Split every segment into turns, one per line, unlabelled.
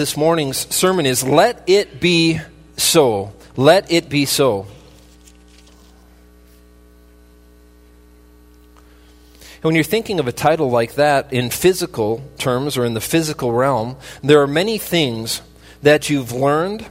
this morning's sermon is Let It Be So. Let It Be So. when you're thinking of a title like that in physical terms or in the physical realm, there are many things that you've learned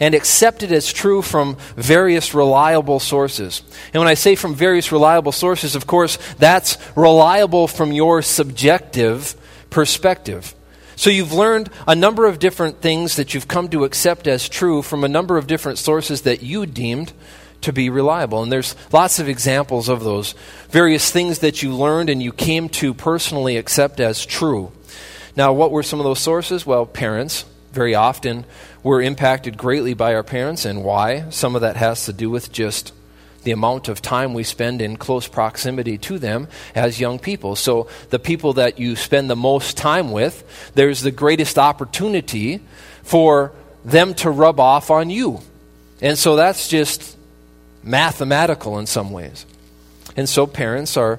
and accepted as true from various reliable sources. And when I say from various reliable sources, of course, that's reliable from your subjective perspective. So you've learned a number of different things that you've come to accept as true from a number of different sources that you deemed to be reliable. And there's lots of examples of those various things that you learned and you came to personally accept as true. Now, what were some of those sources? Well, parents. Very often, we're impacted greatly by our parents, and why? Some of that has to do with just the amount of time we spend in close proximity to them as young people. So, the people that you spend the most time with, there's the greatest opportunity for them to rub off on you. And so, that's just mathematical in some ways. And so parents are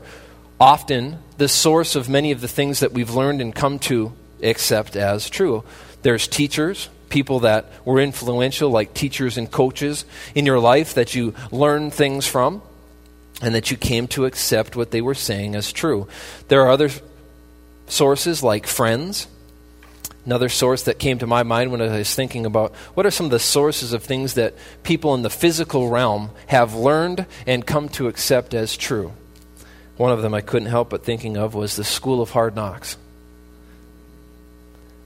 often the source of many of the things that we've learned and come to accept as true. There's teachers, people that were influential, like teachers and coaches in your life that you learned things from and that you came to accept what they were saying as true. There are other sources like friends Another source that came to my mind when I was thinking about what are some of the sources of things that people in the physical realm have learned and come to accept as true. One of them I couldn't help but thinking of was the School of Hard Knocks.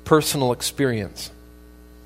Personal experience.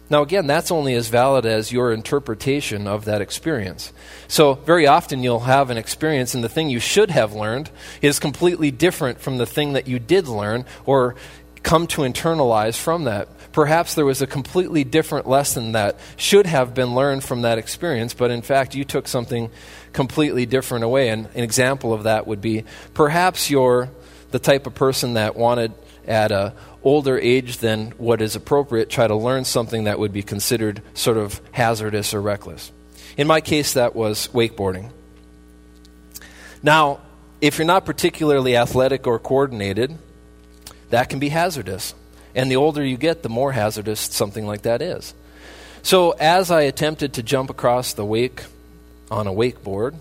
Now, again, that's only as valid as your interpretation of that experience. So, very often you'll have an experience, and the thing you should have learned is completely different from the thing that you did learn, or come to internalize from that. Perhaps there was a completely different lesson that should have been learned from that experience, but in fact, you took something completely different away. And an example of that would be perhaps you're the type of person that wanted at a older age than what is appropriate try to learn something that would be considered sort of hazardous or reckless. In my case, that was wakeboarding. Now, if you're not particularly athletic or coordinated, that can be hazardous. And the older you get, the more hazardous something like that is. So, as I attempted to jump across the wake on a wakeboard,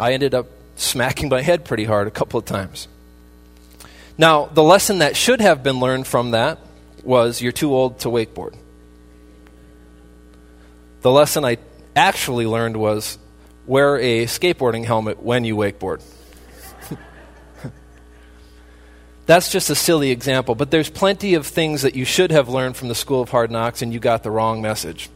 I ended up smacking my head pretty hard a couple of times. Now, the lesson that should have been learned from that was you're too old to wakeboard. The lesson I actually learned was wear a skateboarding helmet when you wakeboard. That's just a silly example, but there's plenty of things that you should have learned from the School of Hard Knocks and you got the wrong message.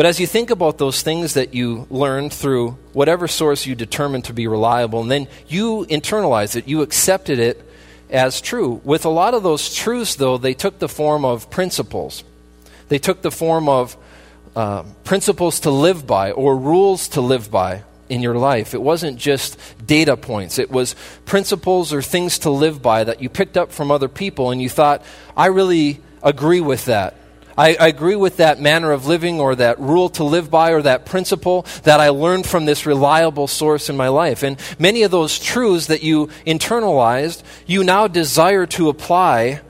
But as you think about those things that you learned through whatever source you determined to be reliable, and then you internalized it, you accepted it as true. With a lot of those truths, though, they took the form of principles. They took the form of uh, principles to live by or rules to live by in your life. It wasn't just data points, it was principles or things to live by that you picked up from other people and you thought, I really agree with that. I, I, agree with that manner of living or that rule to live by or that principle that I learned from this reliable source in my life. And many of those truths that you internalized, you now desire to apply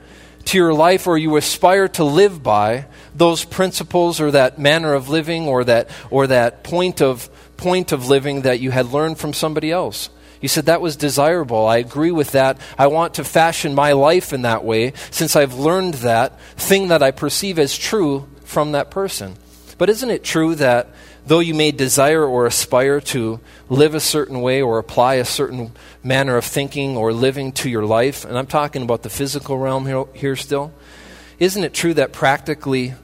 to your life or you aspire to live by those principles or that manner of living or that, or that point of point of living that you had learned from somebody else. You said that was desirable. I agree with that. I want to fashion my life in that way since I've learned that thing that I perceive as true from that person. But isn't it true that though you may desire or aspire to live a certain way or apply a certain manner of thinking or living to your life, and I'm talking about the physical realm here, here still, isn't it true that practically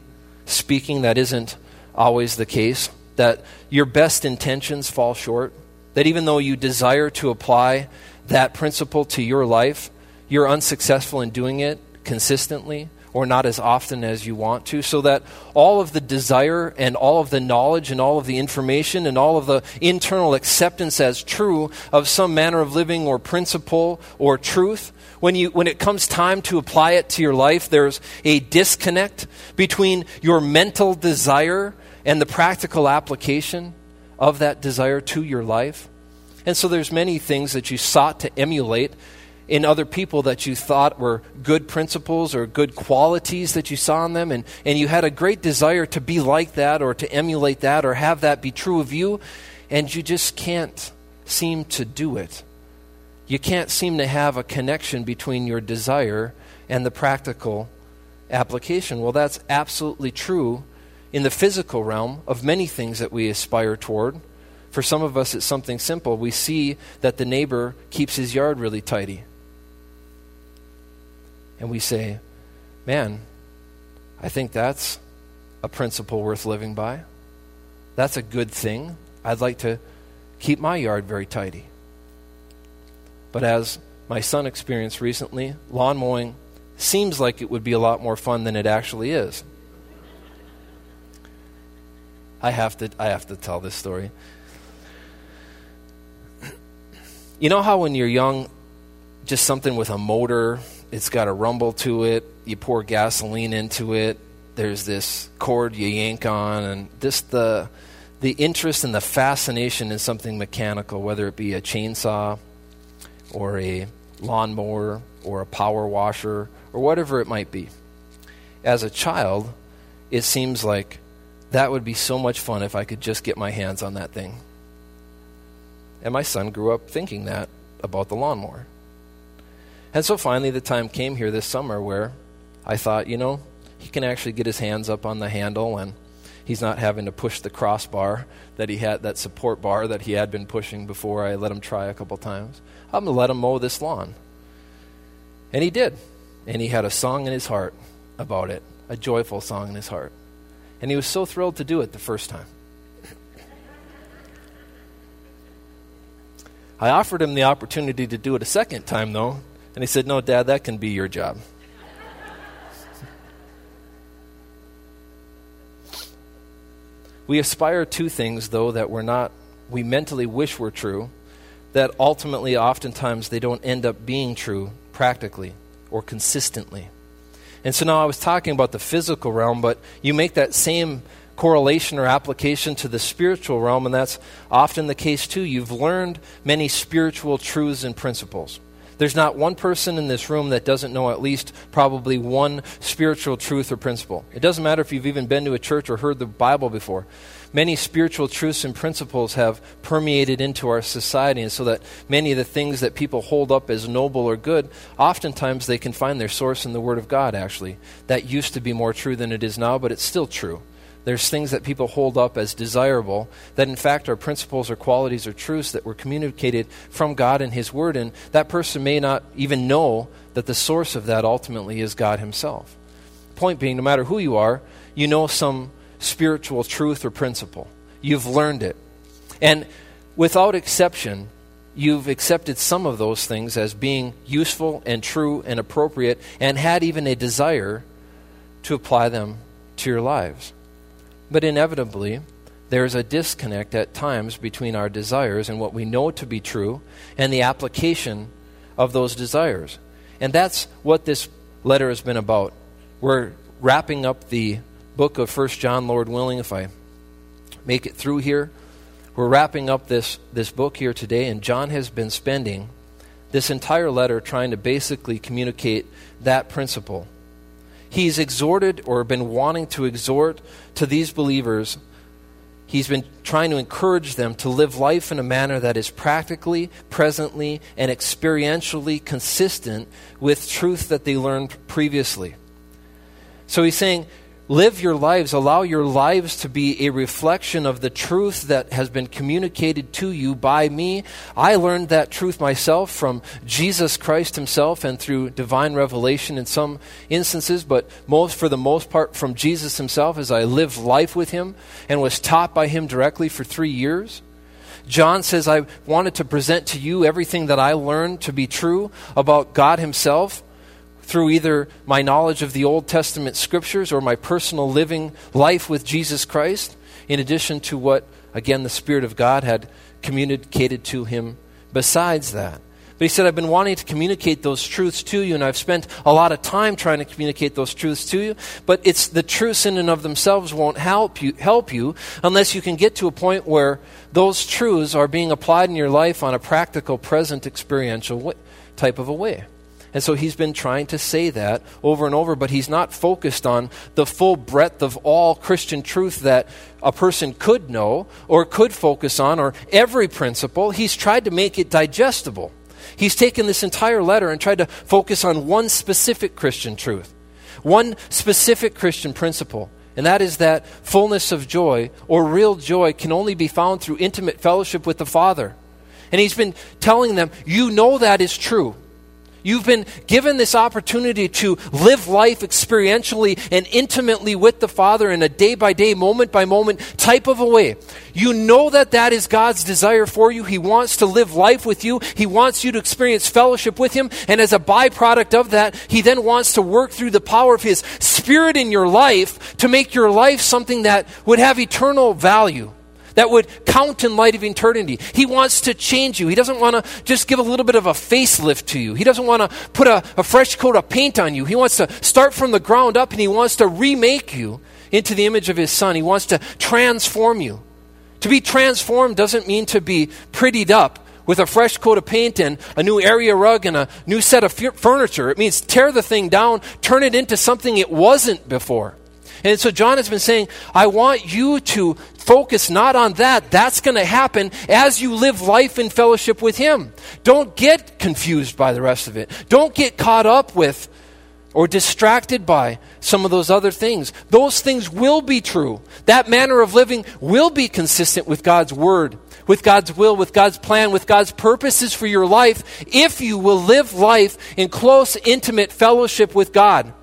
speaking, that isn't always the case? that your best intentions fall short, that even though you desire to apply that principle to your life, you're unsuccessful in doing it consistently or not as often as you want to, so that all of the desire and all of the knowledge and all of the information and all of the internal acceptance as true of some manner of living or principle or truth, when, you, when it comes time to apply it to your life, there's a disconnect between your mental desire and the practical application of that desire to your life. And so there's many things that you sought to emulate in other people that you thought were good principles or good qualities that you saw in them, and, and you had a great desire to be like that or to emulate that or have that be true of you, and you just can't seem to do it. You can't seem to have a connection between your desire and the practical application. Well, that's absolutely true in the physical realm of many things that we aspire toward. For some of us, it's something simple. We see that the neighbor keeps his yard really tidy. And we say, man, I think that's a principle worth living by. That's a good thing. I'd like to keep my yard very tidy. But as my son experienced recently, lawn mowing seems like it would be a lot more fun than it actually is. I have to, I have to tell this story. You know how when you're young, just something with a motor, it's got a rumble to it, you pour gasoline into it, there's this cord you yank on, and just the, the interest and the fascination in something mechanical, whether it be a chainsaw or a lawnmower or a power washer or whatever it might be. As a child, it seems like that would be so much fun if I could just get my hands on that thing. And my son grew up thinking that about the lawnmower. And so finally, the time came here this summer where I thought, you know, he can actually get his hands up on the handle and he's not having to push the crossbar that he had, that support bar that he had been pushing before I let him try a couple times. I'm going to let him mow this lawn. And he did. And he had a song in his heart about it, a joyful song in his heart. And he was so thrilled to do it the first time. I offered him the opportunity to do it a second time, though, and he said, No, Dad, that can be your job. we aspire to things, though, that we're not, we mentally wish were true, that ultimately, oftentimes, they don't end up being true practically or consistently. And so now I was talking about the physical realm, but you make that same correlation or application to the spiritual realm, and that's often the case too. You've learned many spiritual truths and principles. There's not one person in this room that doesn't know at least probably one spiritual truth or principle. It doesn't matter if you've even been to a church or heard the Bible before many spiritual truths and principles have permeated into our society, and so that many of the things that people hold up as noble or good, oftentimes they can find their source in the Word of God, actually. That used to be more true than it is now, but it's still true. There's things that people hold up as desirable that, in fact, are principles or qualities or truths that were communicated from God and His Word, and that person may not even know that the source of that ultimately is God Himself. Point being, no matter who you are, you know some spiritual truth or principle. You've learned it. And without exception, you've accepted some of those things as being useful and true and appropriate and had even a desire to apply them to your lives. But inevitably, there's a disconnect at times between our desires and what we know to be true and the application of those desires. And that's what this letter has been about. We're wrapping up the book of First John, Lord willing, if I make it through here. We're wrapping up this, this book here today, and John has been spending this entire letter trying to basically communicate that principle. He's exhorted or been wanting to exhort to these believers. He's been trying to encourage them to live life in a manner that is practically, presently, and experientially consistent with truth that they learned previously. So he's saying, live your lives, allow your lives to be a reflection of the truth that has been communicated to you by me. I learned that truth myself from Jesus Christ himself and through divine revelation in some instances, but most for the most part from Jesus himself as I lived life with him and was taught by him directly for 3 years. John says, I wanted to present to you everything that I learned to be true about God Himself through either my knowledge of the Old Testament scriptures or my personal living life with Jesus Christ, in addition to what, again, the Spirit of God had communicated to him besides that. But he said, I've been wanting to communicate those truths to you, and I've spent a lot of time trying to communicate those truths to you. But it's the truths in and of themselves won't help you, help you unless you can get to a point where those truths are being applied in your life on a practical, present, experiential type of a way. And so he's been trying to say that over and over, but he's not focused on the full breadth of all Christian truth that a person could know or could focus on, or every principle. He's tried to make it digestible. He's taken this entire letter and tried to focus on one specific Christian truth, one specific Christian principle. And that is that fullness of joy or real joy can only be found through intimate fellowship with the Father. And he's been telling them, you know that is true. You've been given this opportunity to live life experientially and intimately with the Father in a day by day, moment by moment type of a way. You know that that is God's desire for you. He wants to live life with you. He wants you to experience fellowship with Him. And as a byproduct of that, He then wants to work through the power of His Spirit in your life to make your life something that would have eternal value that would count in light of eternity. He wants to change you. He doesn't want to just give a little bit of a facelift to you. He doesn't want to put a, a fresh coat of paint on you. He wants to start from the ground up and he wants to remake you into the image of his son. He wants to transform you. To be transformed doesn't mean to be prettied up with a fresh coat of paint and a new area rug and a new set of furniture. It means tear the thing down, turn it into something it wasn't before. And so John has been saying, I want you to focus not on that. That's going to happen as you live life in fellowship with Him. Don't get confused by the rest of it. Don't get caught up with or distracted by some of those other things. Those things will be true. That manner of living will be consistent with God's Word, with God's will, with God's plan, with God's purposes for your life if you will live life in close, intimate fellowship with God.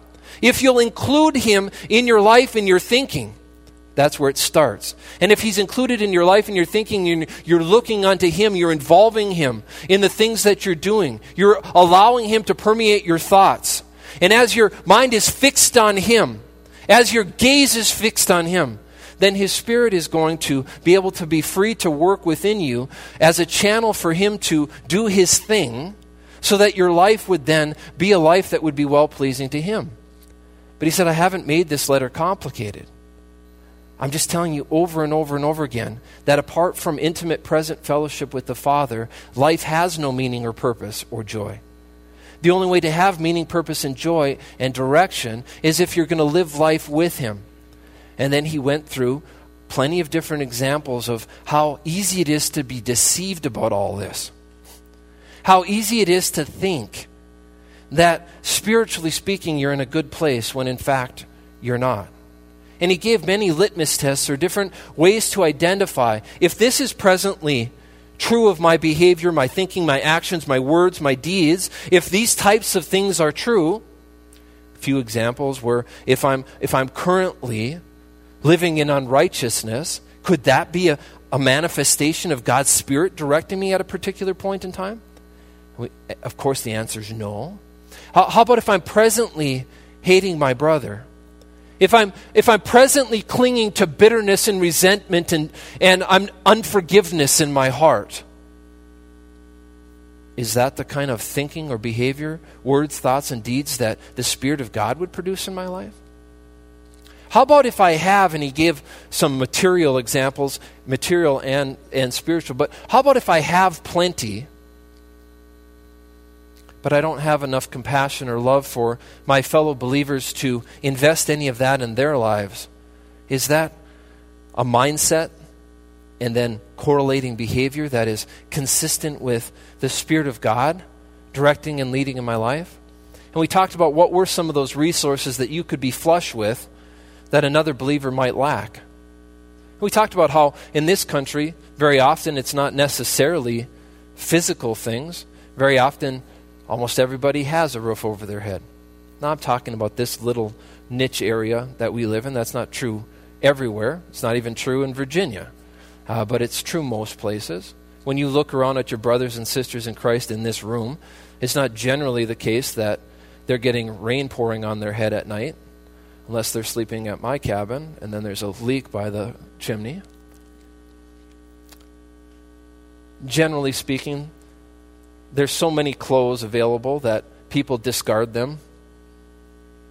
If you'll include Him in your life and your thinking, that's where it starts. And if He's included in your life and your thinking, you're looking unto Him, you're involving Him in the things that you're doing, you're allowing Him to permeate your thoughts. And as your mind is fixed on Him, as your gaze is fixed on Him, then His Spirit is going to be able to be free to work within you as a channel for Him to do His thing so that your life would then be a life that would be well pleasing to Him. But he said, I haven't made this letter complicated. I'm just telling you over and over and over again that apart from intimate present fellowship with the Father, life has no meaning or purpose or joy. The only way to have meaning, purpose, and joy and direction is if you're going to live life with Him. And then he went through plenty of different examples of how easy it is to be deceived about all this. How easy it is to think that spiritually speaking, you're in a good place when in fact you're not. And he gave many litmus tests or different ways to identify if this is presently true of my behavior, my thinking, my actions, my words, my deeds, if these types of things are true. A few examples were if I'm, if I'm currently living in unrighteousness, could that be a, a manifestation of God's Spirit directing me at a particular point in time? We, of course, the answer is no. How, how about if I'm presently hating my brother? If I'm, if I'm presently clinging to bitterness and resentment and, and I'm unforgiveness in my heart, is that the kind of thinking or behavior, words, thoughts, and deeds that the Spirit of God would produce in my life? How about if I have, and he gave some material examples, material and, and spiritual, but how about if I have plenty, but I don't have enough compassion or love for my fellow believers to invest any of that in their lives. Is that a mindset and then correlating behavior that is consistent with the Spirit of God directing and leading in my life? And we talked about what were some of those resources that you could be flush with that another believer might lack. We talked about how in this country, very often it's not necessarily physical things. Very often Almost everybody has a roof over their head. Now, I'm talking about this little niche area that we live in. That's not true everywhere. It's not even true in Virginia, uh, but it's true most places. When you look around at your brothers and sisters in Christ in this room, it's not generally the case that they're getting rain pouring on their head at night, unless they're sleeping at my cabin and then there's a leak by the chimney. Generally speaking, there's so many clothes available that people discard them.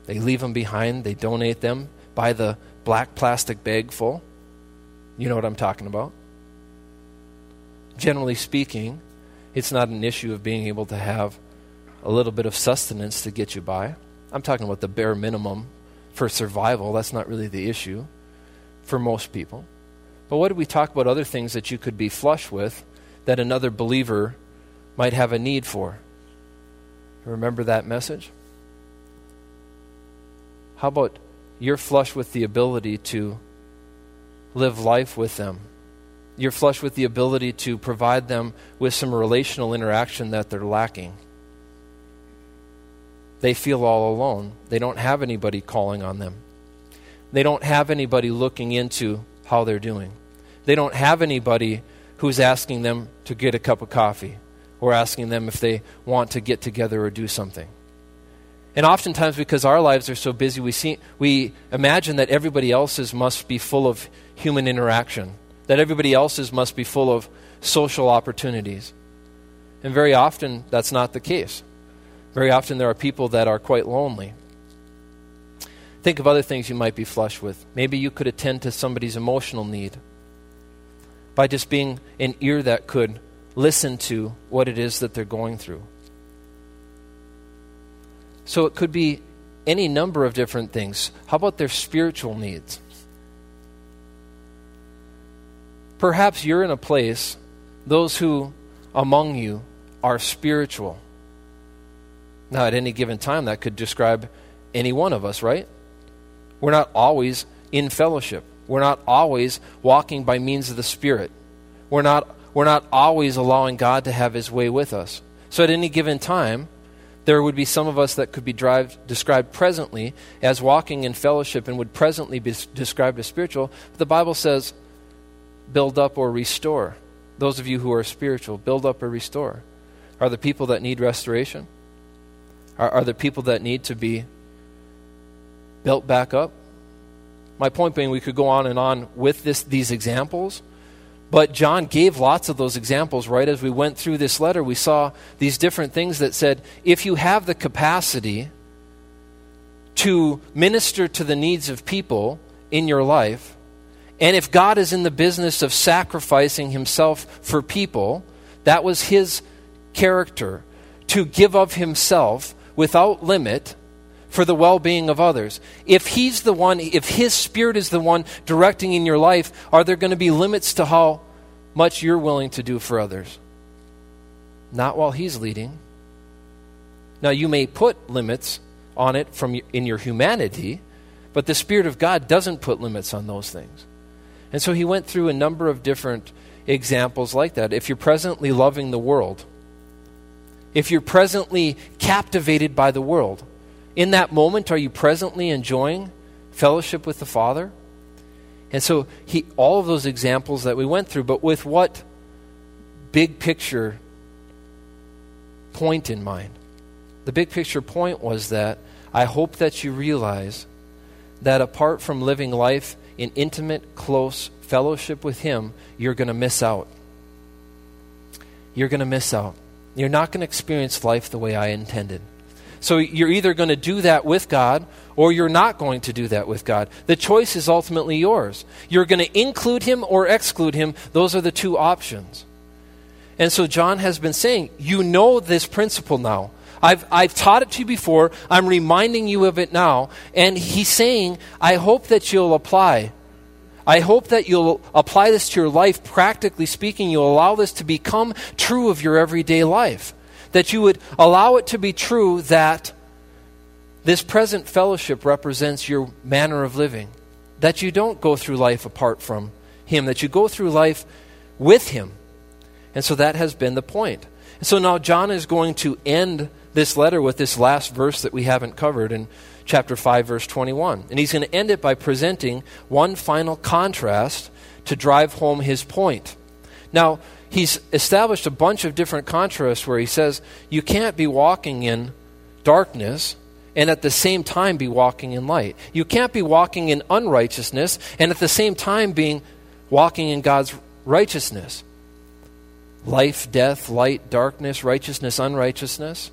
They leave them behind, they donate them, by the black plastic bag full. You know what I'm talking about. Generally speaking, it's not an issue of being able to have a little bit of sustenance to get you by. I'm talking about the bare minimum for survival. That's not really the issue for most people. But what do we talk about other things that you could be flush with that another believer might have a need for? Remember that message? How about you're flush with the ability to live life with them? You're flush with the ability to provide them with some relational interaction that they're lacking. They feel all alone. They don't have anybody calling on them. They don't have anybody looking into how they're doing. They don't have anybody who's asking them to get a cup of coffee or asking them if they want to get together or do something. And oftentimes, because our lives are so busy, we, see, we imagine that everybody else's must be full of human interaction, that everybody else's must be full of social opportunities. And very often, that's not the case. Very often, there are people that are quite lonely. Think of other things you might be flush with. Maybe you could attend to somebody's emotional need by just being an ear that could listen to what it is that they're going through. So it could be any number of different things. How about their spiritual needs? Perhaps you're in a place, those who among you are spiritual. Now, at any given time, that could describe any one of us, right? We're not always in fellowship. We're not always walking by means of the Spirit. We're not, we're not always allowing God to have His way with us. So at any given time, there would be some of us that could be drive, described presently as walking in fellowship and would presently be described as spiritual. But the Bible says, build up or restore. Those of you who are spiritual, build up or restore. Are the people that need restoration? Are, are the people that need to be built back up? My point being, we could go on and on with this, these examples, but John gave lots of those examples right as we went through this letter. We saw these different things that said if you have the capacity to minister to the needs of people in your life, and if God is in the business of sacrificing himself for people, that was his character to give of himself without limit for the well being of others. If He's the one, if His Spirit is the one directing in your life, are there going to be limits to how much you're willing to do for others? Not while He's leading. Now, you may put limits on it from in your humanity, but the Spirit of God doesn't put limits on those things. And so he went through a number of different examples like that. If you're presently loving the world, if you're presently captivated by the world, in that moment, are you presently enjoying fellowship with the Father? And so, he, all of those examples that we went through, but with what big picture point in mind? The big picture point was that I hope that you realize that apart from living life in intimate, close fellowship with Him, you're going to miss out. You're going to miss out. You're not going to experience life the way I intended. So you're either going to do that with God or you're not going to do that with God. The choice is ultimately yours. You're going to include Him or exclude Him. Those are the two options. And so John has been saying, You know this principle now. I've, I've taught it to you before. I'm reminding you of it now. And he's saying, I hope that you'll apply I hope that you'll apply this to your life, practically speaking. You'll allow this to become true of your everyday life. That you would allow it to be true that this present fellowship represents your manner of living. That you don't go through life apart from Him, that you go through life with Him. And so that has been the point. And so now John is going to end this letter with this last verse that we haven't covered. in chapter 5, verse 21. And he's going to end it by presenting one final contrast to drive home his point. Now, he's established a bunch of different contrasts where he says you can't be walking in darkness and at the same time be walking in light. You can't be walking in unrighteousness and at the same time being walking in God's righteousness. Life, death, light, darkness, righteousness, unrighteousness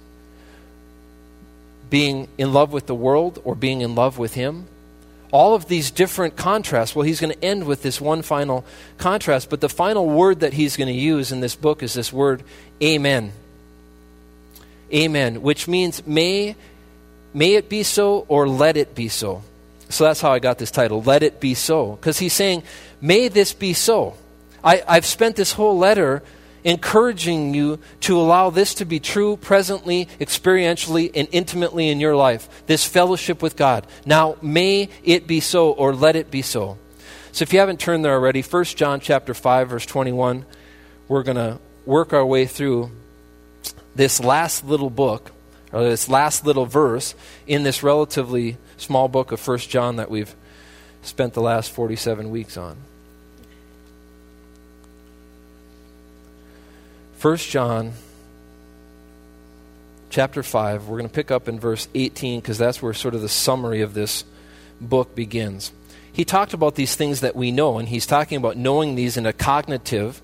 being in love with the world or being in love with Him. All of these different contrasts. Well, he's going to end with this one final contrast, but the final word that he's going to use in this book is this word, Amen. Amen, which means may, may it be so or let it be so. So that's how I got this title, Let It Be So. Because he's saying, May this be so. I, I've spent this whole letter encouraging you to allow this to be true presently, experientially, and intimately in your life. This fellowship with God. Now, may it be so or let it be so. So if you haven't turned there already, 1 John chapter 5 verse 21, we're going to work our way through this last little book or this last little verse in this relatively small book of 1 John that we've spent the last 47 weeks on. 1 John chapter 5, we're going to pick up in verse 18 because that's where sort of the summary of this book begins. He talked about these things that we know, and he's talking about knowing these in a cognitive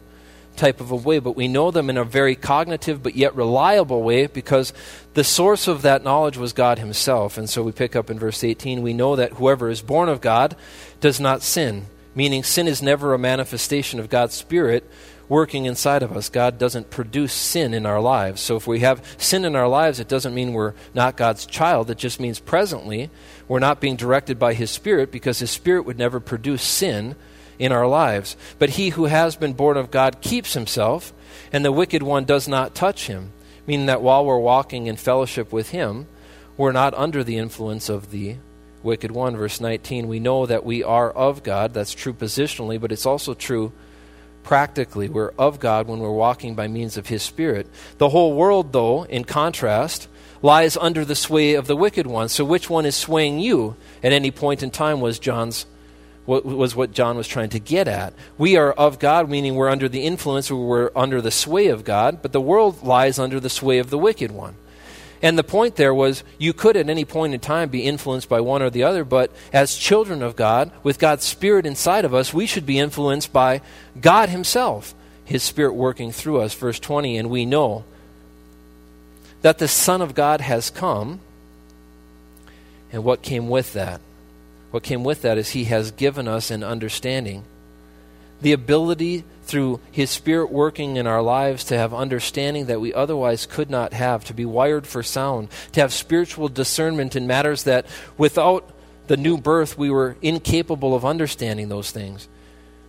type of a way, but we know them in a very cognitive but yet reliable way because the source of that knowledge was God Himself. And so we pick up in verse 18 we know that whoever is born of God does not sin, meaning sin is never a manifestation of God's Spirit working inside of us. God doesn't produce sin in our lives. So if we have sin in our lives, it doesn't mean we're not God's child. It just means presently we're not being directed by His Spirit because His Spirit would never produce sin in our lives. But he who has been born of God keeps himself, and the wicked one does not touch him. Meaning that while we're walking in fellowship with him, we're not under the influence of the wicked one. Verse 19, we know that we are of God. That's true positionally, but it's also true practically. We're of God when we're walking by means of his Spirit. The whole world, though, in contrast, lies under the sway of the wicked one. So which one is swaying you at any point in time was John's what was what John was trying to get at. We are of God, meaning we're under the influence or we're under the sway of God, but the world lies under the sway of the wicked one. And the point there was you could at any point in time be influenced by one or the other, but as children of God, with God's Spirit inside of us, we should be influenced by God Himself, His Spirit working through us. Verse 20, and we know that the Son of God has come, and what came with that? what came with that is He has given us an understanding. The ability through His Spirit working in our lives to have understanding that we otherwise could not have, to be wired for sound, to have spiritual discernment in matters that without the new birth we were incapable of understanding those things.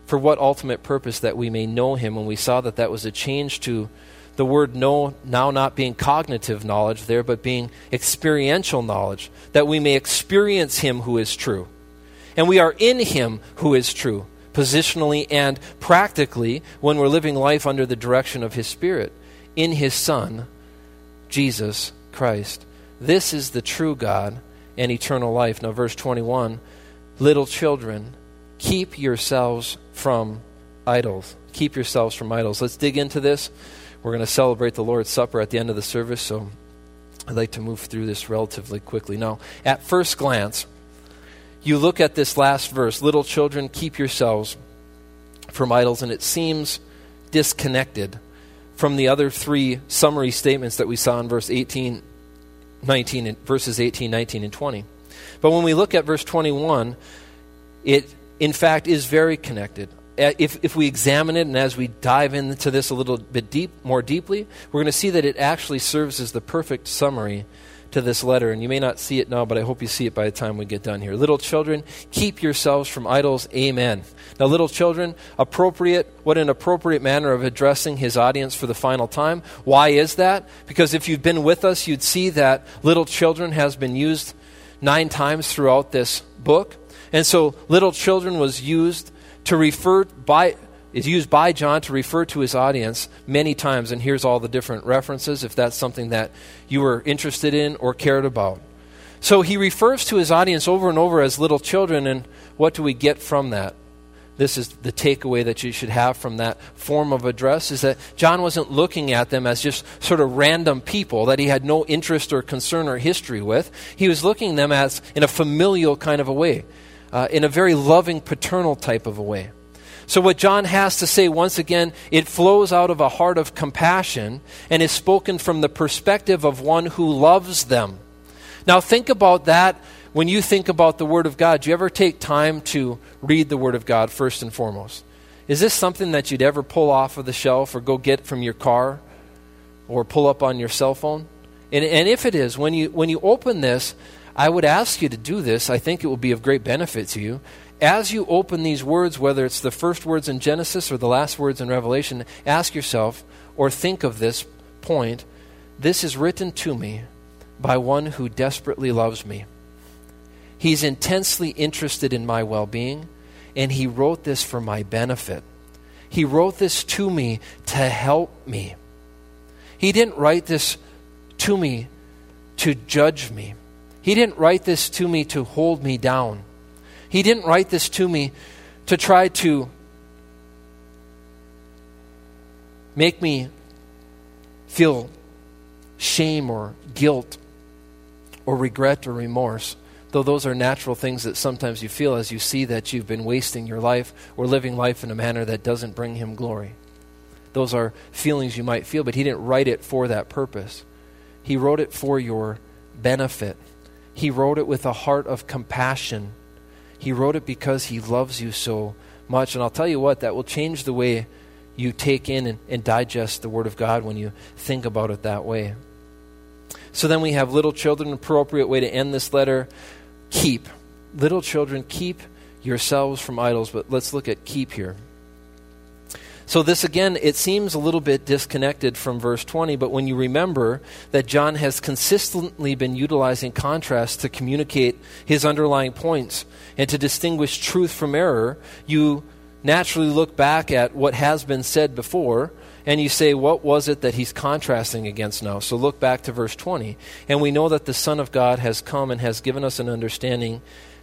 For what ultimate purpose that we may know Him, when we saw that that was a change to the word know now not being cognitive knowledge there, but being experiential knowledge, that we may experience Him who is true. And we are in Him who is true, positionally and practically, when we're living life under the direction of His Spirit, in His Son, Jesus Christ. This is the true God and eternal life. Now, verse 21 Little children, keep yourselves from idols. Keep yourselves from idols. Let's dig into this. We're going to celebrate the Lord's Supper at the end of the service, so I'd like to move through this relatively quickly. Now, at first glance, you look at this last verse little children, keep yourselves from idols, and it seems disconnected from the other three summary statements that we saw in verse 18, 19, and verses 18, 19, and 20. But when we look at verse 21, it in fact is very connected. If, if we examine it and as we dive into this a little bit deep, more deeply, we're going to see that it actually serves as the perfect summary to this letter. And you may not see it now, but I hope you see it by the time we get done here. Little children, keep yourselves from idols. Amen. Now, little children, appropriate, what an appropriate manner of addressing his audience for the final time. Why is that? Because if you've been with us, you'd see that little children has been used nine times throughout this book. And so, little children was used to refer by is used by John to refer to his audience many times, and here's all the different references if that's something that you were interested in or cared about. So he refers to his audience over and over as little children, and what do we get from that? This is the takeaway that you should have from that form of address is that John wasn't looking at them as just sort of random people that he had no interest or concern or history with. He was looking them as in a familial kind of a way, uh, in a very loving, paternal type of a way. So, what John has to say, once again, it flows out of a heart of compassion and is spoken from the perspective of one who loves them. Now, think about that when you think about the Word of God. Do you ever take time to read the Word of God first and foremost? Is this something that you'd ever pull off of the shelf or go get from your car or pull up on your cell phone? And, and if it is, when you, when you open this, I would ask you to do this. I think it will be of great benefit to you. As you open these words, whether it's the first words in Genesis or the last words in Revelation, ask yourself or think of this point this is written to me by one who desperately loves me. He's intensely interested in my well being, and he wrote this for my benefit. He wrote this to me to help me. He didn't write this to me to judge me. He didn't write this to me to hold me down. He didn't write this to me to try to make me feel shame or guilt or regret or remorse, though those are natural things that sometimes you feel as you see that you've been wasting your life or living life in a manner that doesn't bring Him glory. Those are feelings you might feel, but He didn't write it for that purpose. He wrote it for your benefit. He wrote it with a heart of compassion. He wrote it because He loves you so much. And I'll tell you what, that will change the way you take in and, and digest the Word of God when you think about it that way. So then we have little children, appropriate way to end this letter. Keep. Little children, keep yourselves from idols. But let's look at keep here. So, this again, it seems a little bit disconnected from verse 20, but when you remember that John has consistently been utilizing contrast to communicate his underlying points and to distinguish truth from error, you naturally look back at what has been said before and you say, what was it that he's contrasting against now? So look back to verse 20. And we know that the Son of God has come and has given us an understanding.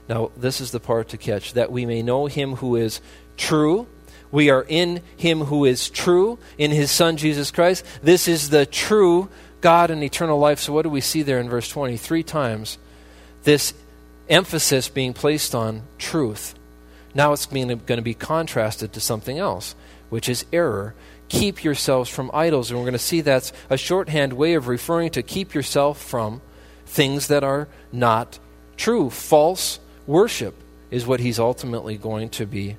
Now, this is the part to catch that we may know him who is true. We are in him who is true, in his Son Jesus Christ. This is the true God and eternal life. So, what do we see there in verse 20? Three times this emphasis being placed on truth. Now it's going to be contrasted to something else, which is error keep yourselves from idols. And we're going to see that's a shorthand way of referring to keep yourself from things that are not true. False worship is what he's ultimately going to be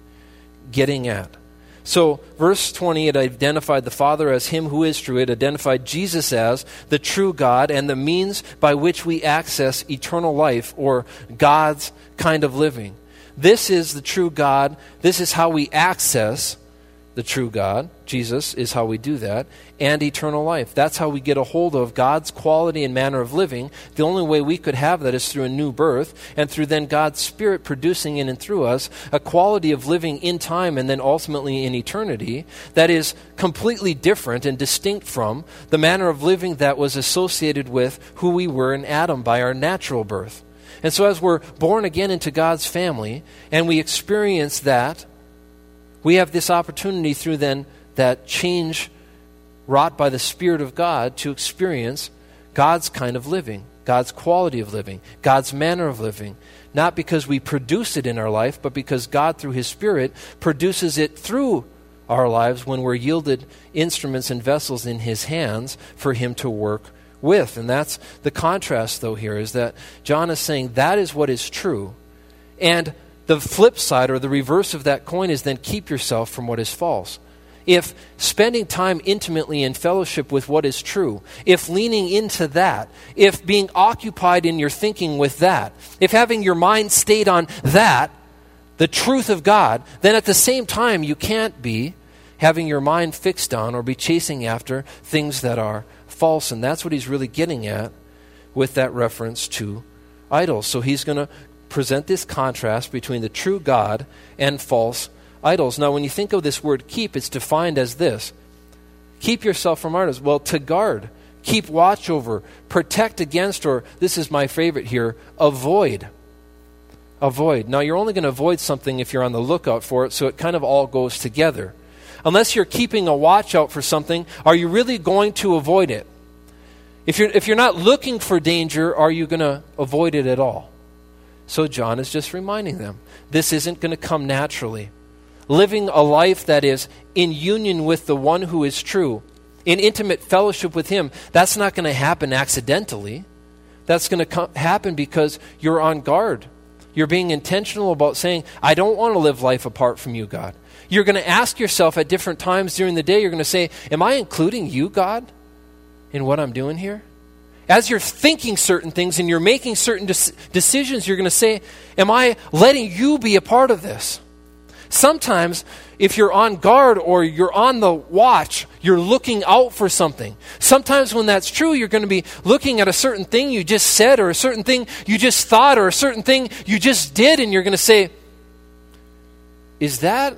getting at. So, verse 20, it identified the Father as Him who is true. It identified Jesus as the true God and the means by which we access eternal life or God's kind of living. This is the true God. This is how we access the true God, Jesus, is how we do that, and eternal life. That's how we get a hold of God's quality and manner of living. The only way we could have that is through a new birth, and through then God's Spirit producing in and through us a quality of living in time and then ultimately in eternity that is completely different and distinct from the manner of living that was associated with who we were in Adam by our natural birth. And so, as we're born again into God's family and we experience that, we have this opportunity through then that change wrought by the Spirit of God to experience God's kind of living, God's quality of living, God's manner of living. Not because we produce it in our life, but because God, through His Spirit, produces it through our lives when we're yielded instruments and vessels in His hands for Him to work with. And that's the contrast, though, here is that John is saying that is what is true. And the flip side or the reverse of that coin is then keep yourself from what is false. If spending time intimately in fellowship with what is true, if leaning into that, if being occupied in your thinking with that, if having your mind stayed on that, the truth of God, then at the same time you can't be having your mind fixed on or be chasing after things that are false. And that's what he's really getting at with that reference to idols. So he's going to present this contrast between the true God and false idols. Now, when you think of this word keep, it's defined as this keep yourself from idols. Well, to guard, keep watch over, protect against, or this is my favorite here, avoid. Avoid. Now, you're only going to avoid something if you're on the lookout for it, so it kind of all goes together. Unless you're keeping a watch out for something, are you really going to avoid it? If you're, if you're not looking for danger, are you going to avoid it at all? So John is just reminding them this isn't going to come naturally. Living a life that is in union with the one who is true, in intimate fellowship with him, that's not going to happen accidentally. That's going to happen because you're on guard. You're being intentional about saying, I don't want to live life apart from you, God. You're going to ask yourself at different times during the day, you're going to say, Am I including you, God, in what I'm doing here? As you're thinking certain things and you're making certain decisions, you're going to say, Am I letting you be a part of this? Sometimes, if you're on guard or you're on the watch, you're looking out for something. Sometimes, when that's true, you're going to be looking at a certain thing you just said, or a certain thing you just thought, or a certain thing you just did, and you're going to say, Is that,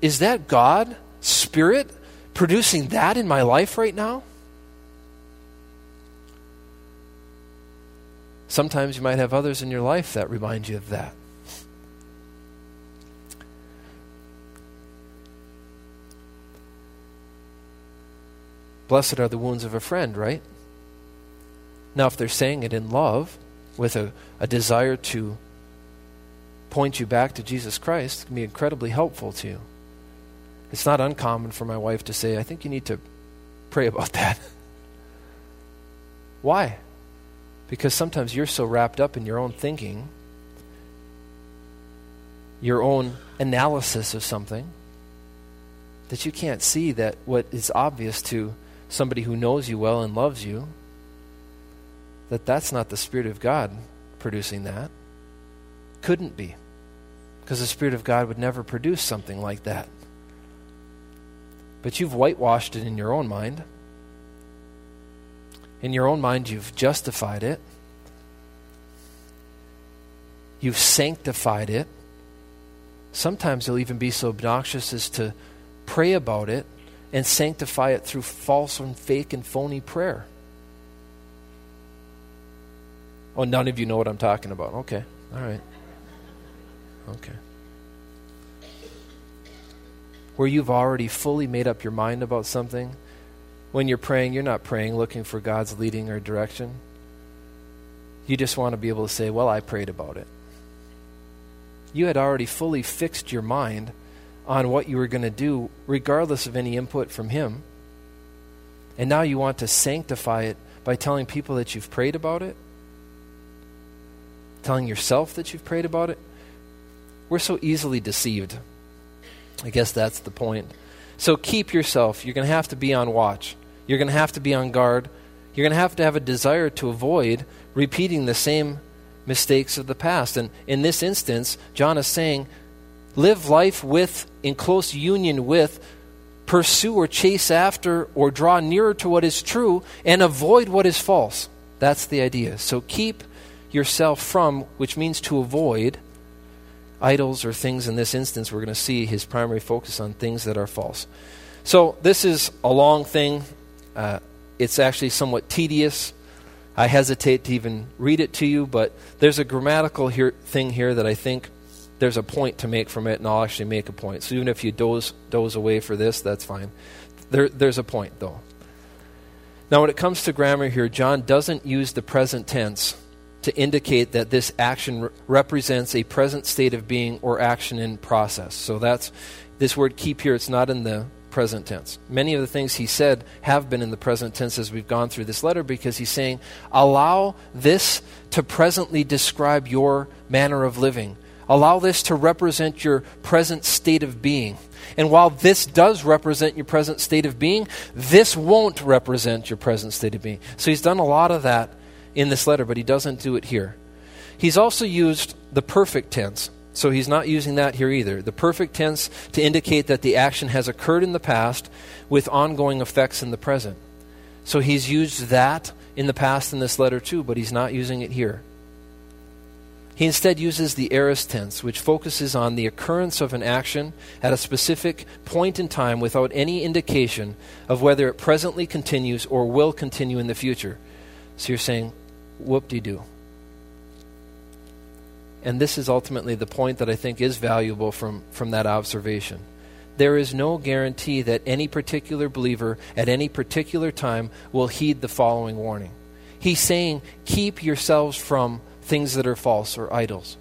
is that God, Spirit, producing that in my life right now? Sometimes you might have others in your life that remind you of that. Blessed are the wounds of a friend, right? Now, if they're saying it in love, with a, a desire to point you back to Jesus Christ, it can be incredibly helpful to you. It's not uncommon for my wife to say, I think you need to pray about that. Why? Because sometimes you're so wrapped up in your own thinking, your own analysis of something, that you can't see that what is obvious to somebody who knows you well and loves you, that that's not the Spirit of God producing that. Couldn't be. Because the Spirit of God would never produce something like that. But you've whitewashed it in your own mind. In your own mind, you've justified it, you've sanctified it. Sometimes you'll even be so obnoxious as to pray about it and sanctify it through false and fake and phony prayer. Oh, none of you know what I'm talking about. Okay. All right. Okay. Where you've already fully made up your mind about something when you're praying, you're not praying looking for God's leading or direction. You just want to be able to say, Well, I prayed about it. You had already fully fixed your mind on what you were going to do, regardless of any input from Him. And now you want to sanctify it by telling people that you've prayed about it, telling yourself that you've prayed about it. We're so easily deceived. I guess that's the point. So keep yourself. You're going to have to be on watch. You're going to have to be on guard. You're going to have to have a desire to avoid repeating the same mistakes of the past. And in this instance, John is saying, live life with, in close union with, pursue or chase after or draw nearer to what is true and avoid what is false. That's the idea. So keep yourself from, which means to avoid, idols or things in this instance. We're going to see his primary focus on things that are false. So this is a long thing. Uh, it's actually somewhat tedious. I hesitate to even read it to you, but there's a grammatical here, thing here that I think there's a point to make from it, and I'll actually make a point. So even if you doze, doze away for this, that's fine. There, there's a point, though. Now, when it comes to grammar here, John doesn't use the present tense to indicate that this action re- represents a present state of being or action in process. So that's this word keep here, it's not in the present tense. Many of the things he said have been in the present tense as we've gone through this letter because he's saying, allow this to presently describe your manner of living. Allow this to represent your present state of being. And while this does represent your present state of being, this won't represent your present state of being. So he's done a lot of that in this letter, but he doesn't do it here. He's also used the perfect tense. So he's not using that here either. The perfect tense to indicate that the action has occurred in the past with ongoing effects in the present. So he's used that in the past in this letter too, but he's not using it here. He instead uses the aorist tense, which focuses on the occurrence of an action at a specific point in time without any indication of whether it presently continues or will continue in the future. So you're saying, whoop de doo and this is ultimately the point that I think is valuable from, from that observation. There is no guarantee that any particular believer at any particular time will heed the following warning. He's saying, keep yourselves from things that are false or idols.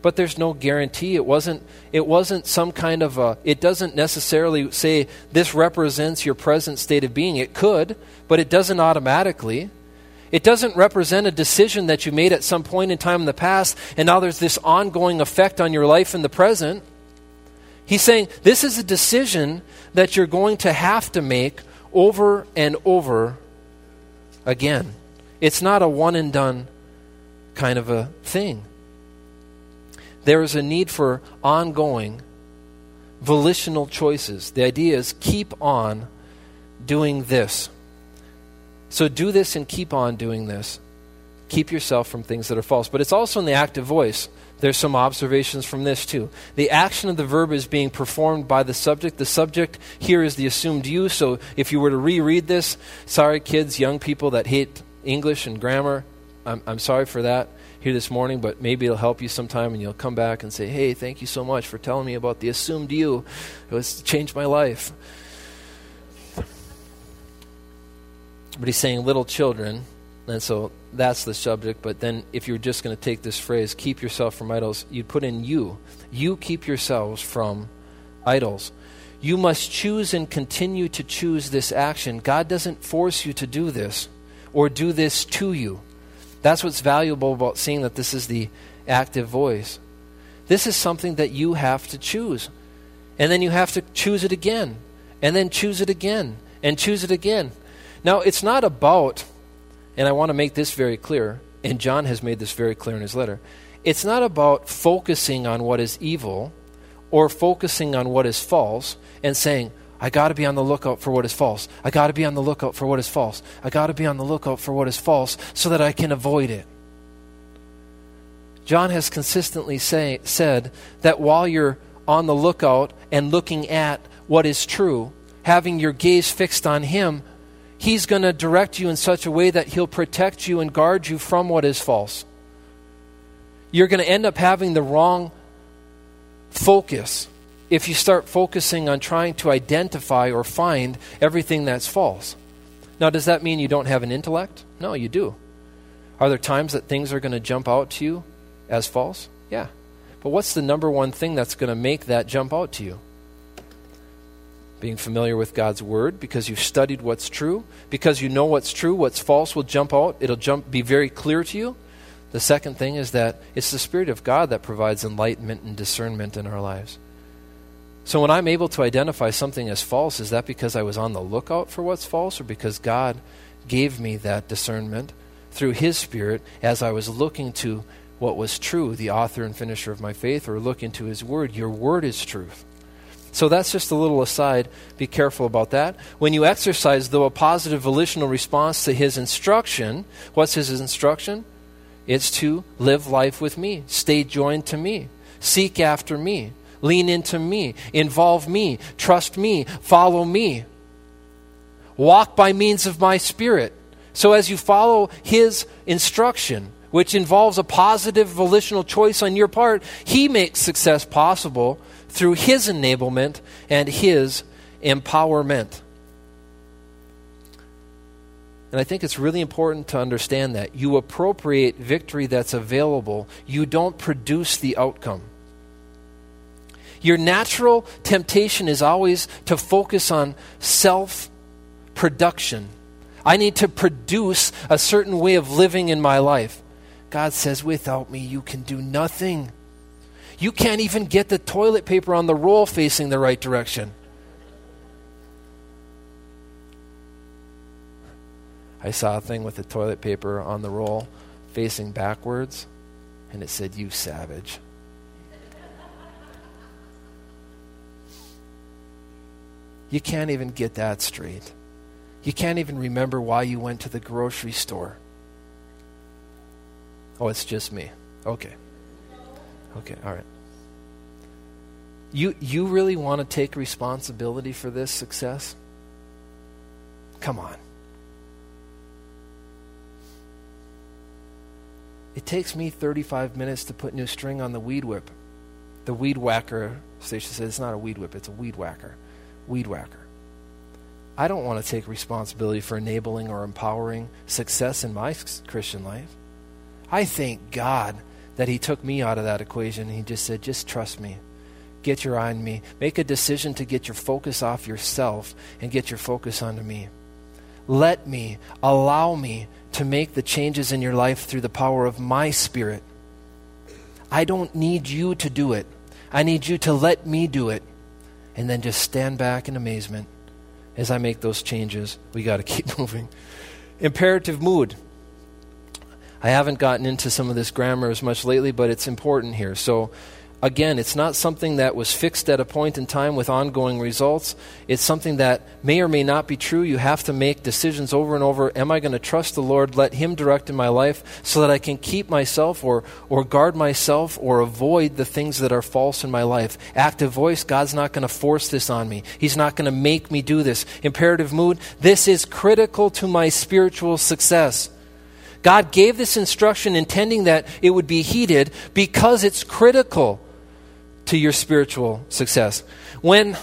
But there's no guarantee. It wasn't, it wasn't some kind of a, it doesn't necessarily say this represents your present state of being. It could, but it doesn't automatically. It doesn't represent a decision that you made at some point in time in the past, and now there's this ongoing effect on your life in the present. He's saying this is a decision that you're going to have to make over and over again. It's not a one and done kind of a thing. There is a need for ongoing volitional choices. The idea is keep on doing this. So do this and keep on doing this. Keep yourself from things that are false. But it's also in the active voice. There's some observations from this too. The action of the verb is being performed by the subject. The subject here is the assumed you. So if you were to reread this, sorry, kids, young people that hate English and grammar, I'm, I'm sorry for that here this morning, but maybe it'll help you sometime and you'll come back and say, hey, thank you so much for telling me about the assumed you. It was changed my life. But he's saying little children, and so that's the subject. But then, if you're just going to take this phrase, keep yourself from idols, you'd put in you. You keep yourselves from idols. You must choose and continue to choose this action. God doesn't force you to do this or do this to you. That's what's valuable about seeing that this is the active voice. This is something that you have to choose. And then you have to choose it again, and then choose it again, and choose it again. Now, it's not about and I want to make this very clear, and John has made this very clear in his letter. It's not about focusing on what is evil or focusing on what is false and saying, I got to be on the lookout for what is false. I got to be on the lookout for what is false. I got to be on the lookout for what is false so that I can avoid it. John has consistently say, said that while you're on the lookout and looking at what is true, having your gaze fixed on Him He's going to direct you in such a way that He'll protect you and guard you from what is false. You're going to end up having the wrong focus if you start focusing on trying to identify or find everything that's false. Now, does that mean you don't have an intellect? No, you do. Are there times that things are going to jump out to you as false? Yeah. But what's the number one thing that's going to make that jump out to you? Being familiar with God's word because you've studied what's true, because you know what's true, what's false will jump out, it'll jump be very clear to you. The second thing is that it's the spirit of God that provides enlightenment and discernment in our lives. So when I'm able to identify something as false, is that because I was on the lookout for what's false or because God gave me that discernment through his spirit as I was looking to what was true, the author and finisher of my faith, or look into his word? Your word is truth. So that's just a little aside. Be careful about that. When you exercise, though, a positive volitional response to his instruction, what's his instruction? It's to live life with me, stay joined to me, seek after me, lean into me, involve me, trust me, follow me, walk by means of my spirit. So as you follow his instruction, which involves a positive volitional choice on your part, he makes success possible through His enablement and His empowerment. And I think it's really important to understand that. You appropriate victory that's available, you don't produce the outcome. Your natural temptation is always to focus on self production. I need to produce a certain way of living in my life. God says, without me, you can do nothing. You can't even get the toilet paper on the roll facing the right direction. I saw a thing with the toilet paper on the roll facing backwards, and it said, You savage. You can't even get that straight. You can't even remember why you went to the grocery store. Oh, it's just me. Okay. Okay, all right. You, you really want to take responsibility for this success? Come on. It takes me 35 minutes to put new string on the weed whip. The weed whacker station says it's not a weed whip, it's a weed whacker. Weed whacker. I don't want to take responsibility for enabling or empowering success in my Christian life. I thank God that He took me out of that equation He just said, just trust me. Get your eye on me. Make a decision to get your focus off yourself and get your focus onto me. Let me, allow me to make the changes in your life through the power of my Spirit. I don't need you to do it. I need you to let me do it. And then just stand back in amazement as I make those changes. We got to keep moving. Imperative mood. I haven't gotten into some of this grammar as much lately, but it's important here. So, again, it's not something that was fixed at a point in time with ongoing results. It's something that may or may not be true. You have to make decisions over and over. Am I going to trust the Lord, let Him direct in my life so that I can keep myself or, or guard myself or avoid the things that are false in my life? Active voice, God's not going to force this on me. He's not going to make me do this. Imperative mood, this is critical to my spiritual success. God gave this instruction intending that it would be heeded because it's critical to your spiritual success. When,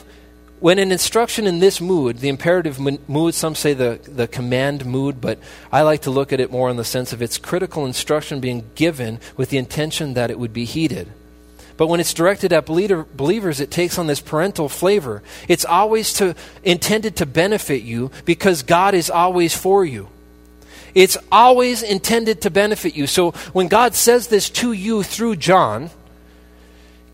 when an instruction in this mood, the imperative mood, some say the, the command mood, but I like to look at it more in the sense of its critical instruction being given with the intention that it would be heeded. But when it's directed at believers, it takes on this parental flavor. It's always to, intended to benefit you because God is always for you. It's always intended to benefit you. So when God says this to you through John,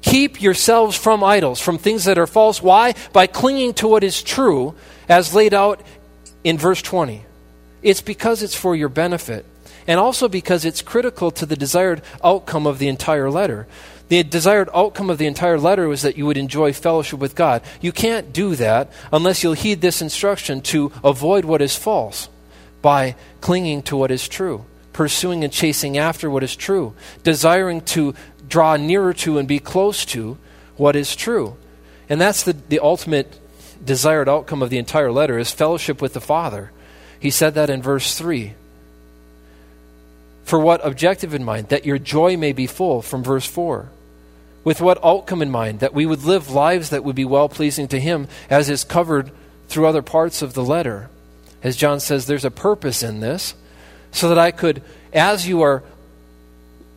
Keep yourselves from idols, from things that are false. Why? By clinging to what is true, as laid out in verse 20. It's because it's for your benefit, and also because it's critical to the desired outcome of the entire letter. The desired outcome of the entire letter was that you would enjoy fellowship with God. You can't do that unless you'll heed this instruction to avoid what is false by clinging to what is true, pursuing and chasing after what is true, desiring to draw nearer to and be close to what is true. And that's the, the ultimate desired outcome of the entire letter is fellowship with the Father. He said that in verse 3. For what objective in mind? That your joy may be full, from verse 4. With what outcome in mind? That we would live lives that would be well pleasing to Him, as is covered through other parts of the letter. As John says, there's a purpose in this, so that I could, as you are